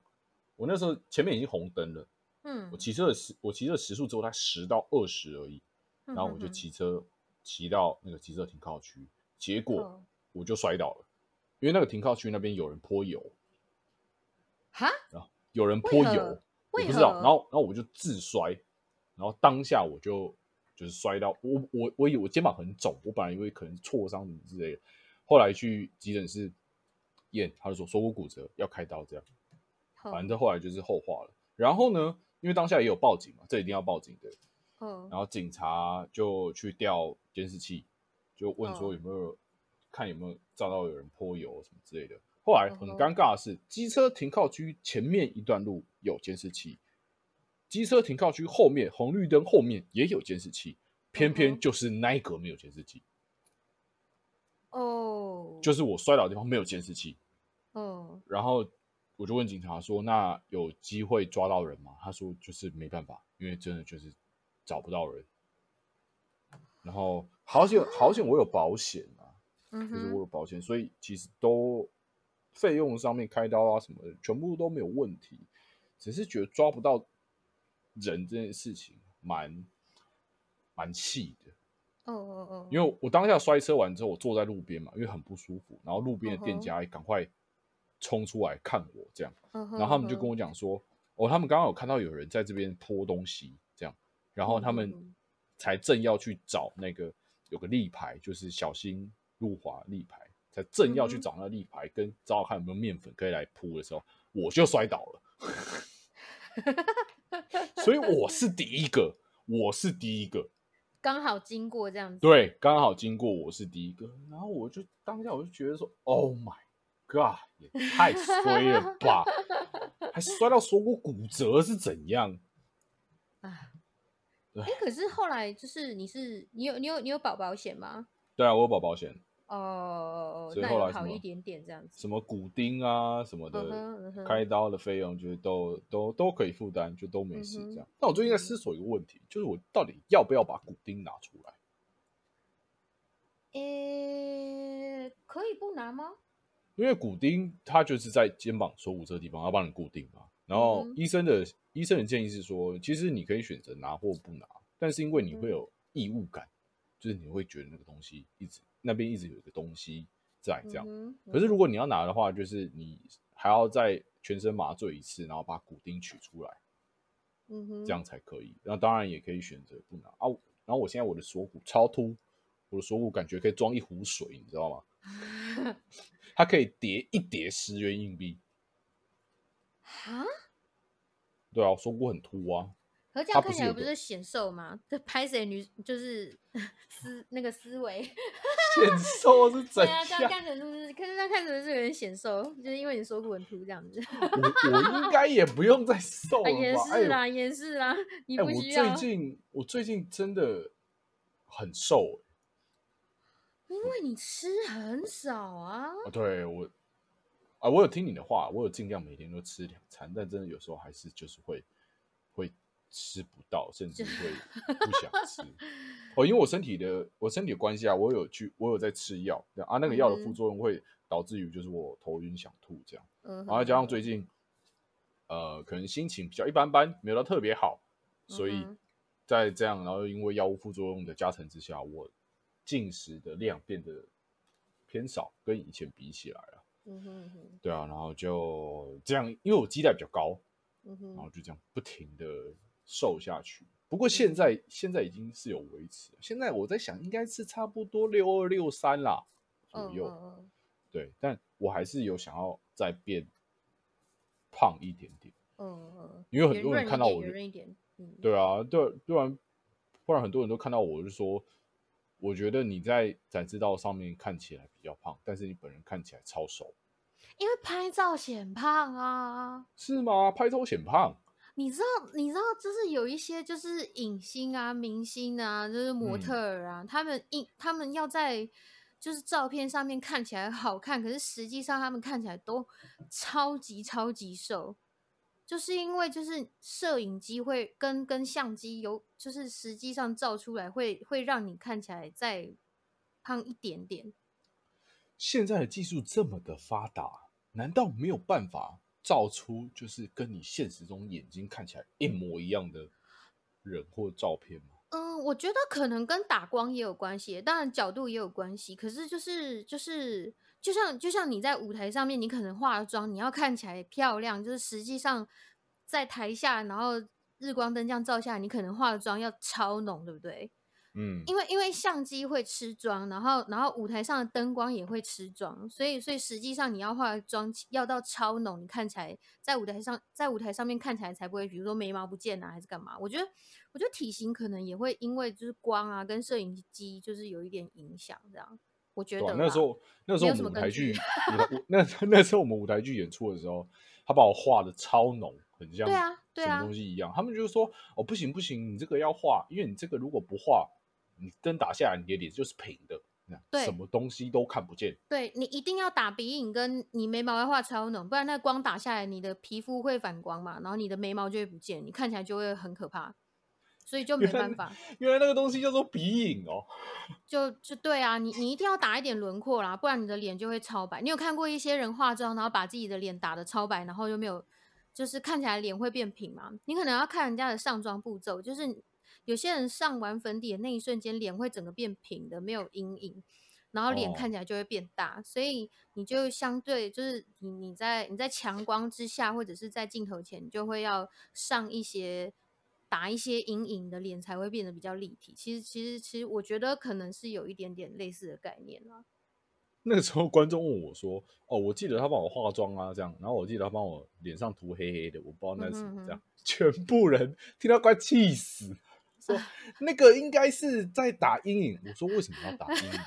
我那时候前面已经红灯了，嗯我，骑车的时我骑车的时速只有才十到二十而已，然然后我就骑车骑到那个骑车停靠区，结果哦我就摔倒了，因为那个停靠区那边有人泼油，哈，有人泼油，我不知道，然后然后我就自摔，然后当下我就就是摔到我我我以为我肩膀很肿，我本来以为可能挫伤什么之类的，后来去急诊室验，他就说锁骨骨折要开刀这样，好反正后来就是后话了。然后呢，因为当下也有报警嘛，这一定要报警的，嗯然后警察就去调监视器，就问说哦有没有、看有没有照到有人泼油什么之类的。后来很尴尬的是，机车停靠区前面一段路有监视器，机车停靠区后面红绿灯后面也有监视器，偏偏就是那一格没有监视器，哦，就是我摔倒的地方没有监视器。哦然后我就问警察说：“那有机会抓到人吗？”他说：“就是没办法，因为真的就是找不到人。”然后好险好险我有保险啊，嗯就是我，有保险，所以其实都费用上面开刀啊什么的，全部都没有问题。只是觉得抓不到人这件事情蛮蛮气的，哦哦哦，因为我当下摔车完之后，我坐在路边嘛，因为很不舒服，然后路边的店家也赶快冲出来看我这样。然然后他们就跟我讲说，哦，他们刚刚有看到有人在这边泼东西，这样，然后他嗯们才正要去找那个有个立牌，就是小心路滑立牌，才正要去找那个立牌，跟找找看有没有面粉可以来铺的时候，我就摔倒了，所以我是第一个，我是第一个，刚好经过这样子，对，刚好经过我是第一个，然后我就当下我就觉得说，Oh my God，也太衰了吧，还摔到锁骨骨折是怎样？哎，可是后来就是你是你有你有你有保保险吗？对啊，我有保保险，哦，所以那后来好一点点这样子。什么骨钉啊什么的，开刀的费用就是都都都可以负担，就都没事这样。那我最近在思索一个问题，就是我到底要不要把骨钉拿出来？诶，可以不拿吗？因为骨钉它就是在肩膀锁骨这个地方，要帮你固定嘛。然后医生的医生的建议是说，其实你可以选择拿或不拿，但是因为你会有异物感，就是你会觉得那个东西一直那边一直有一个东西在这样。可是如果你要拿的话，就是你还要再全身麻醉一次，然后把骨钉取出来，嗯哼，这样才可以。那当然也可以选择不拿啊。然后我现在我的锁骨超凸，我的锁骨感觉可以装一壶水，你知道吗？它可以叠一叠十元硬币。啊，对啊，锁骨很凸啊。可是这样看起来不是显瘦吗？这拍谁女就是 思那个思维，显瘦是怎对啊？看起来是不是？可是这样看起来是有点显瘦，就是因为你锁骨很凸这样子。我 我应该也不用再瘦啊，了也吧？是啦，也是啦，你不需要，最近我最近真的很瘦、因为你吃很少啊。欸。啊，对我啊，我有听你的话，我有尽量每天都吃两餐，但真的有时候还是就是会会吃不到，甚至会 不想吃。哦，因为我身体的我身体的关系啊，我有去我有在吃药啊，那个药的副嗯作用会导致于就是我头晕想吐这样。嗯，然后加上最近，呃，可能心情比较一般般，没有到特别好，所以在这样，然后因为药物副作用的加成之下，我进食的量变得偏少，跟以前比起来了，嗯哼嗯哼对啊，然后就这样，因为我基带比较高，嗯哼，然后就这样不停的瘦下去。不过现在现在已经是有维持了，现在我在想应该是差不多六二六三啦左嗯右，对，但我还是有想要再变胖一点点。嗯嗯，因为很多人看到我嗯，对啊，对，不然不然很多人都看到我就说，我觉得你在展示道上面看起来比较胖，但是你本人看起来超瘦，因为拍照显胖啊。是吗？拍照显胖，你知道，你知道，就是有一些就是影星啊、明星啊，就是模嗯特儿啊，他们一他们要在就是照片上面看起来好看，可是实际上他们看起来都超级超级瘦，就是因为就是摄影机会跟跟相机有，就是实际上照出来会会让你看起来再胖一点点。现在的技术这么的发达，难道没有办法照出就是跟你现实中眼睛看起来一模一样的人或照片吗？嗯，我觉得可能跟打光也有关系，当然角度也有关系。可是就是就是，就像就像你在舞台上面，你可能化了妆，你要看起来漂亮，就是实际上在台下，然后日光灯这样照下，你可能化的妆要超浓，对不对？嗯，因为因为相机会吃妆，然后然后舞台上的灯光也会吃妆，所以所以实际上你要化妆要到超浓，你看起来在舞台上在舞台上面看起来才不会，比如说眉毛不见啊，还是干嘛？我觉得我觉得体型可能也会因为就是光啊跟摄影机就是有一点影响，这样我觉得啦那时候那时候我们舞台剧 那 那时候我们舞台剧演出的时候，他把我画的超浓，很像对啊对什么啊东西一样。他们就是说哦不行不行，你这个要画，因为你这个如果不画，你灯打下来，你的脸就是平的，那对什么东西都看不见。对你一定要打鼻影，跟你眉毛要画超浓，不然那光打下来，你的皮肤会反光嘛，然后你的眉毛就会不见，你看起来就会很可怕，所以就没办法。原来那个东西叫做鼻影哦。就就对啊，你你一定要打一点轮廓啦，不然你的脸就会超白。你有看过一些人化妆，然后把自己的脸打的超白，然后又没有，就是看起来脸会变平嘛？你可能要看人家的上妆步骤，就是有些人上完粉底的那一瞬间，脸会整个变平的，没有阴影，然后脸哦看起来就会变大，所以你就相对就是你你在你在强光之下，或者是在镜头前，你就会要上一些。打一些阴影的脸才会变得比较立体。其实，其实，其实，我觉得可能是有一点点类似的概念啊。那个时候观众问我说：“哦，我记得他帮我化妆啊，这样，然后我记得他帮我脸上涂黑黑的，我不知道那是什么，这样，全部人听到快气死，说 那个应该是在打阴影。我说为什么要打阴影？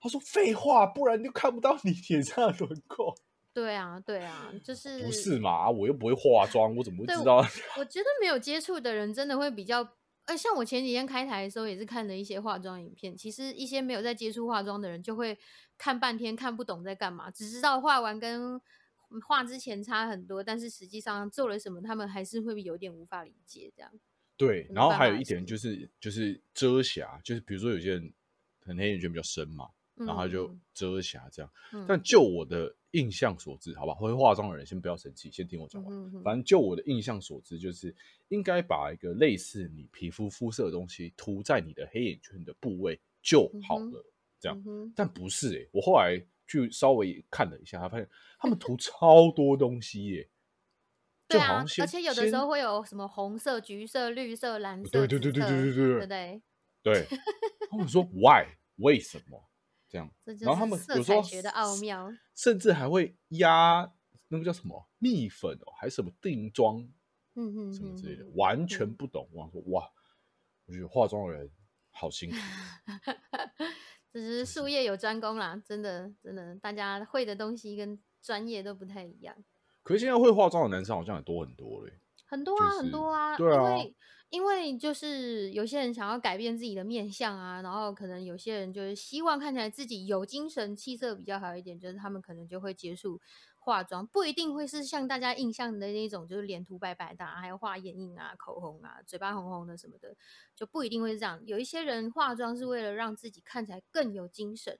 他说废话，不然就看不到你脸上的轮廓。对啊，对啊，就是不是嘛？我又不会化妆，我怎么会知道？我觉得没有接触的人真的会比较呃，像我前几天开台的时候，也是看了一些化妆影片。其实一些没有在接触化妆的人，就会看半天看不懂在干嘛，只知道画完跟画之前差很多，但是实际上做了什么，他们还是会有点无法理解这样。对，然后还有一点就是就是遮瑕，就是比如说有些人可能黑眼圈比较深嘛，然后他就嗯遮瑕这样。嗯但就我的印象所知，好吧，会化妆的人先不要生气，先听我讲完。嗯哼反正就我的印象所知，就是应该把一个类似你皮肤肤色的东西涂在你的黑眼圈的部位就好了。这样嗯但不是诶、我后来去稍微看了一下，他发现他们涂超多东西耶、对啊而且有的时候会有什么红色、橘色、绿色、蓝色、对对对对对对对对对？对，他们说 why 为什么这样？然后他们有时候彩学的奥妙。甚至还会压那个叫什么蜜粉哦，还是什么定妆嗯哼哼什么之类的，完全不懂。我想说哇，我觉得化妆的人好辛苦。只是术业有专攻啦，真的真的，大家会的东西跟专业都不太一样。可是现在会化妆的男生好像也多很多嘞。很多啊，就是很多啊，对啊因为因为就是有些人想要改变自己的面相啊，然后可能有些人就是希望看起来自己有精神、气色比较好一点，就是他们可能就会接触化妆，不一定会是像大家印象的那种，就是脸涂白白的、啊，还有画眼影啊、口红啊、嘴巴红红的什么的，就不一定会是这样。有一些人化妆是为了让自己看起来更有精神，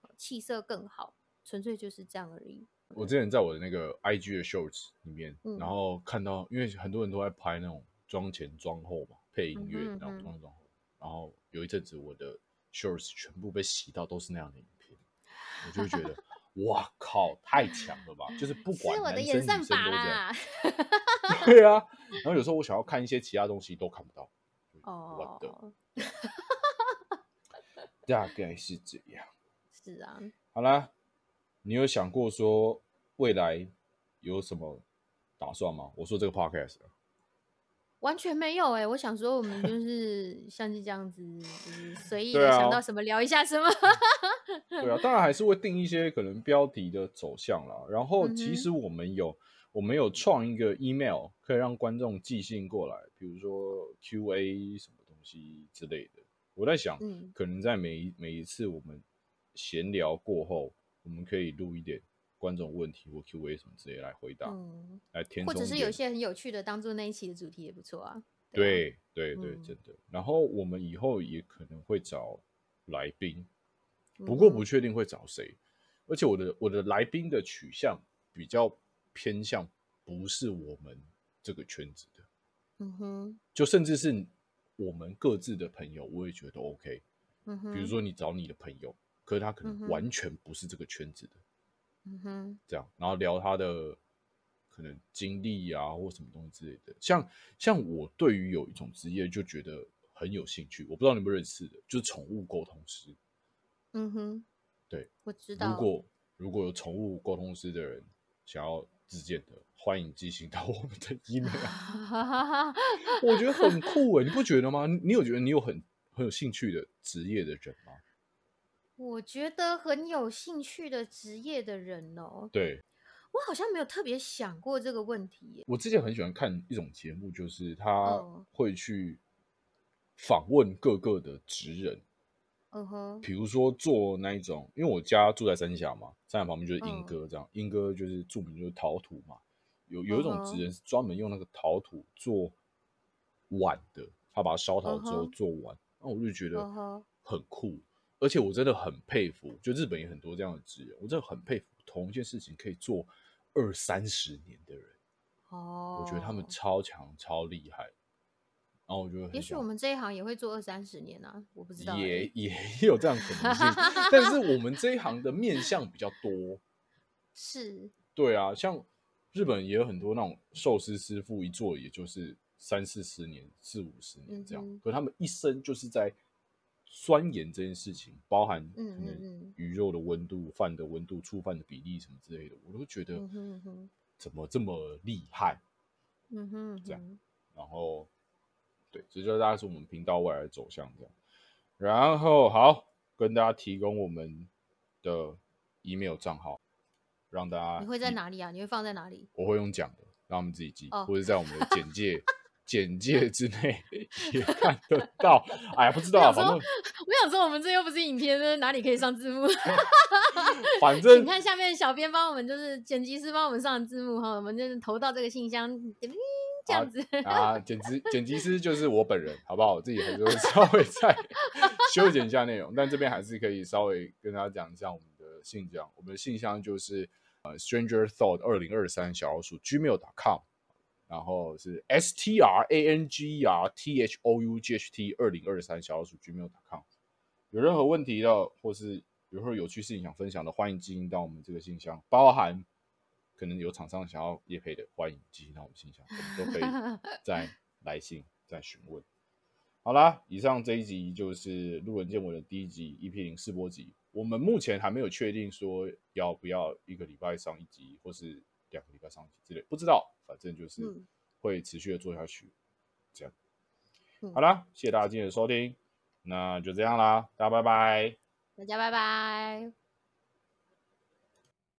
呃气色更好，纯粹就是这样而已。我之前在我的那个 IG 的 Shorts 里面，嗯然后看到，因为很多人都在拍那种妆前妆后嘛，配音乐的那种嗯哼嗯哼妆前妆后，然后有一阵子我的 Shorts 全部被洗到都是那样的影片，我就会觉得，哇靠，太强了吧！就是不是管我的演男生女生都这样。啦。对啊，然后有时候我想要看一些其他东西都看不到。我的哦，大概是这样。是啊，好啦，你有想过说未来有什么打算吗？我说这个 podcast 啊完全没有哎、我想说，我们就 是像是这样子，就是随意的想到什么聊一下什么。对啊，当然还是会定一些可能标题的走向啦。然后其实我们有、我们有创一个 email，可以让观众寄信过来，比如说 Q&A 什么东西之类的。我在想，嗯可能在每一每一次我们闲聊过后，我们可以录一点观众问题或 Q&A 什么之类来回答，嗯，来填或充或者是有一些很有趣的，当做那一期的主题也不错啊。啊，对对对，嗯真的。然后我们以后也可能会找来宾，不过不嗯确定会找谁。而且我的我的来宾的取向比较偏向不是我们这个圈子的，嗯哼，就甚至是我们各自的朋友，我也觉得 OK。嗯哼，比如，说你找你的朋友，可是他可能完全不是这个圈子的，嗯哼，这样，然后聊他的可能经历啊，或什么东西之类的。像像我对于有一种职业就觉得很有兴趣，我不知道你们认识的，就是宠物沟通师。嗯哼，对，我知道。如果如果有宠物沟通师的人想要自荐的，欢迎寄信到我们的 email。我觉得很酷欸诶，你不觉得吗？你你有觉得你有很很有兴趣的职业的人吗？我觉得很有兴趣的职业的人哦，对。我好像没有特别想过这个问题耶。我之前很喜欢看一种节目，就是他哦会去访问各个的职人，嗯哼，比如说做那一种，因为我家住在三峡嘛，三峡旁边就是莺嗯。歌，这样莺歌就是著名就是陶土嘛，有有一种嗯哼。职人是专门用那个陶土做碗的，他把它烧陶之后嗯哼。做碗，那我就觉得嗯哼。很酷，而且我真的很佩服，就日本也很多这样的职人，我真的很佩服同一件事情可以做二三十年的人，哦，我觉得他们超强超厉害，然后我觉得也许我们这一行也会做二三十年啊，我不知道欸。也也有这样可能性，但是我们这一行的面向比较多。是，对啊，像日本也有很多那种寿司师傅，一做也就是三四十年、四五十年这样，可他们一生就是在钻研这件事情，包含可能嗯鱼肉的温度、饭的温度、触饭的比例什么之类的，我都觉得怎么这么厉害。嗯哼嗯这样，然后，对，这就大概是我们频道未来的走向这样。然后好，跟大家提供我们的 email 账号，让大家你会在？哪里啊？你会放在哪里？我会用讲的，让他们自己记，哦或者在我们的简介简 介之内也看得到。哎呀，不知道反正我想说，我们这又不是影片，这哪里可以上字幕？反正你看下面小编帮我们，就是剪辑师帮我们上字幕哈，我们就是投到这个信箱，嗯这样子。啊，剪辑剪辑师就是我本人，好不好？我自己还是会稍微再修剪一下内容，但这边还是可以稍微跟大家讲一下我们的信箱。我们的信箱就是呃 Stranger Thought 二零二三小老鼠 gmail.com，然后是 S T R A N G E R T H O U G H T 二零二三小老鼠 gmail.com。有任何问题的，或是有任何有趣事情想分享的，欢迎寄信到我们这个信箱，包含可能有厂商想要业配的，欢迎寄信到我们信箱，我们都可以 再来信再询问。好啦，以上这一集就是路人见闻的第一集 EP 零试播集。我们目前还没有确定说要不要一个礼拜上一集，或是两个礼拜上一集之类，不知道，反正就是嗯会持续的做下去。这样，嗯好啦，谢谢大家今天的收听，那就这样啦，大家拜拜。大家拜拜。